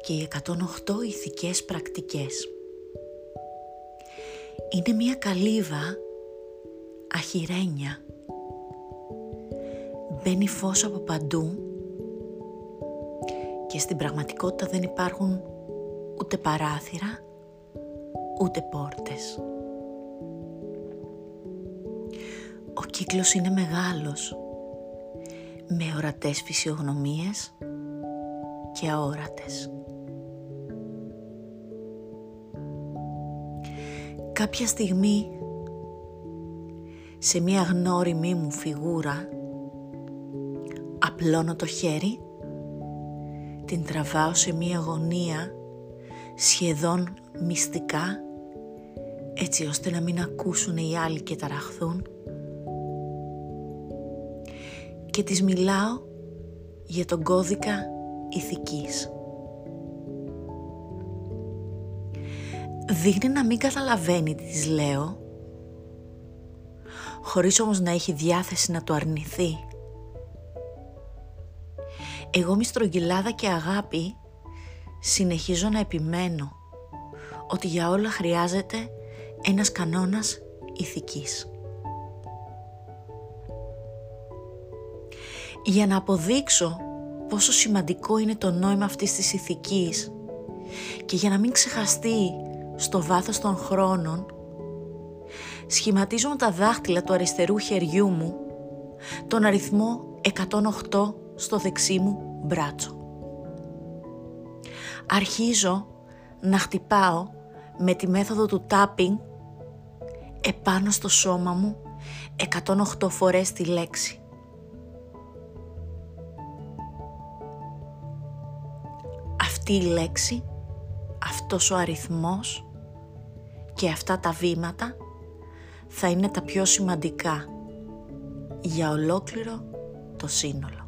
και οι 108 ηθικές πρακτικές. Είναι μια καλύβα αχυρένια. Μπαίνει φως από παντού και στην πραγματικότητα δεν υπάρχουν ούτε παράθυρα, ούτε πόρτες. Ο κύκλος είναι μεγάλος, με ορατές φυσιογνωμίες και αόρατες. Κάποια στιγμή, σε μια γνώριμη μου φιγούρα, απλώνω το χέρι, την τραβάω σε μια γωνία σχεδόν μυστικά, έτσι ώστε να μην ακούσουν οι άλλοι και ταραχθούν και της μιλάω για τον κώδικα ηθικής. Δείχνει να μην καταλαβαίνει τι της λέω, χωρίς όμως να έχει διάθεση να το αρνηθεί. Εγώ με στρογγυλάδα και αγάπη συνεχίζω να επιμένω ότι για όλα χρειάζεται ένας κανόνας ηθικής. Για να αποδείξω πόσο σημαντικό είναι το νόημα αυτής της ηθικής και για να μην ξεχαστεί στο βάθος των χρόνων, σχηματίζω με τα δάχτυλα του αριστερού χεριού μου τον αριθμό 108 στο δεξί μου μπράτσο. Αρχίζω να χτυπάω με τη μέθοδο του tapping επάνω στο σώμα μου 108 φορές τη λέξη. Αυτή η λέξη, αυτός ο αριθμός και αυτά τα βήματα θα είναι τα πιο σημαντικά για ολόκληρο το σύνολο.